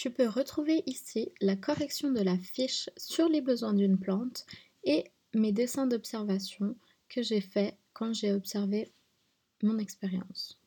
Tu peux retrouver ici la correction de la fiche sur les besoins d'une plante et mes dessins d'observation que j'ai faits quand j'ai observé mon expérience.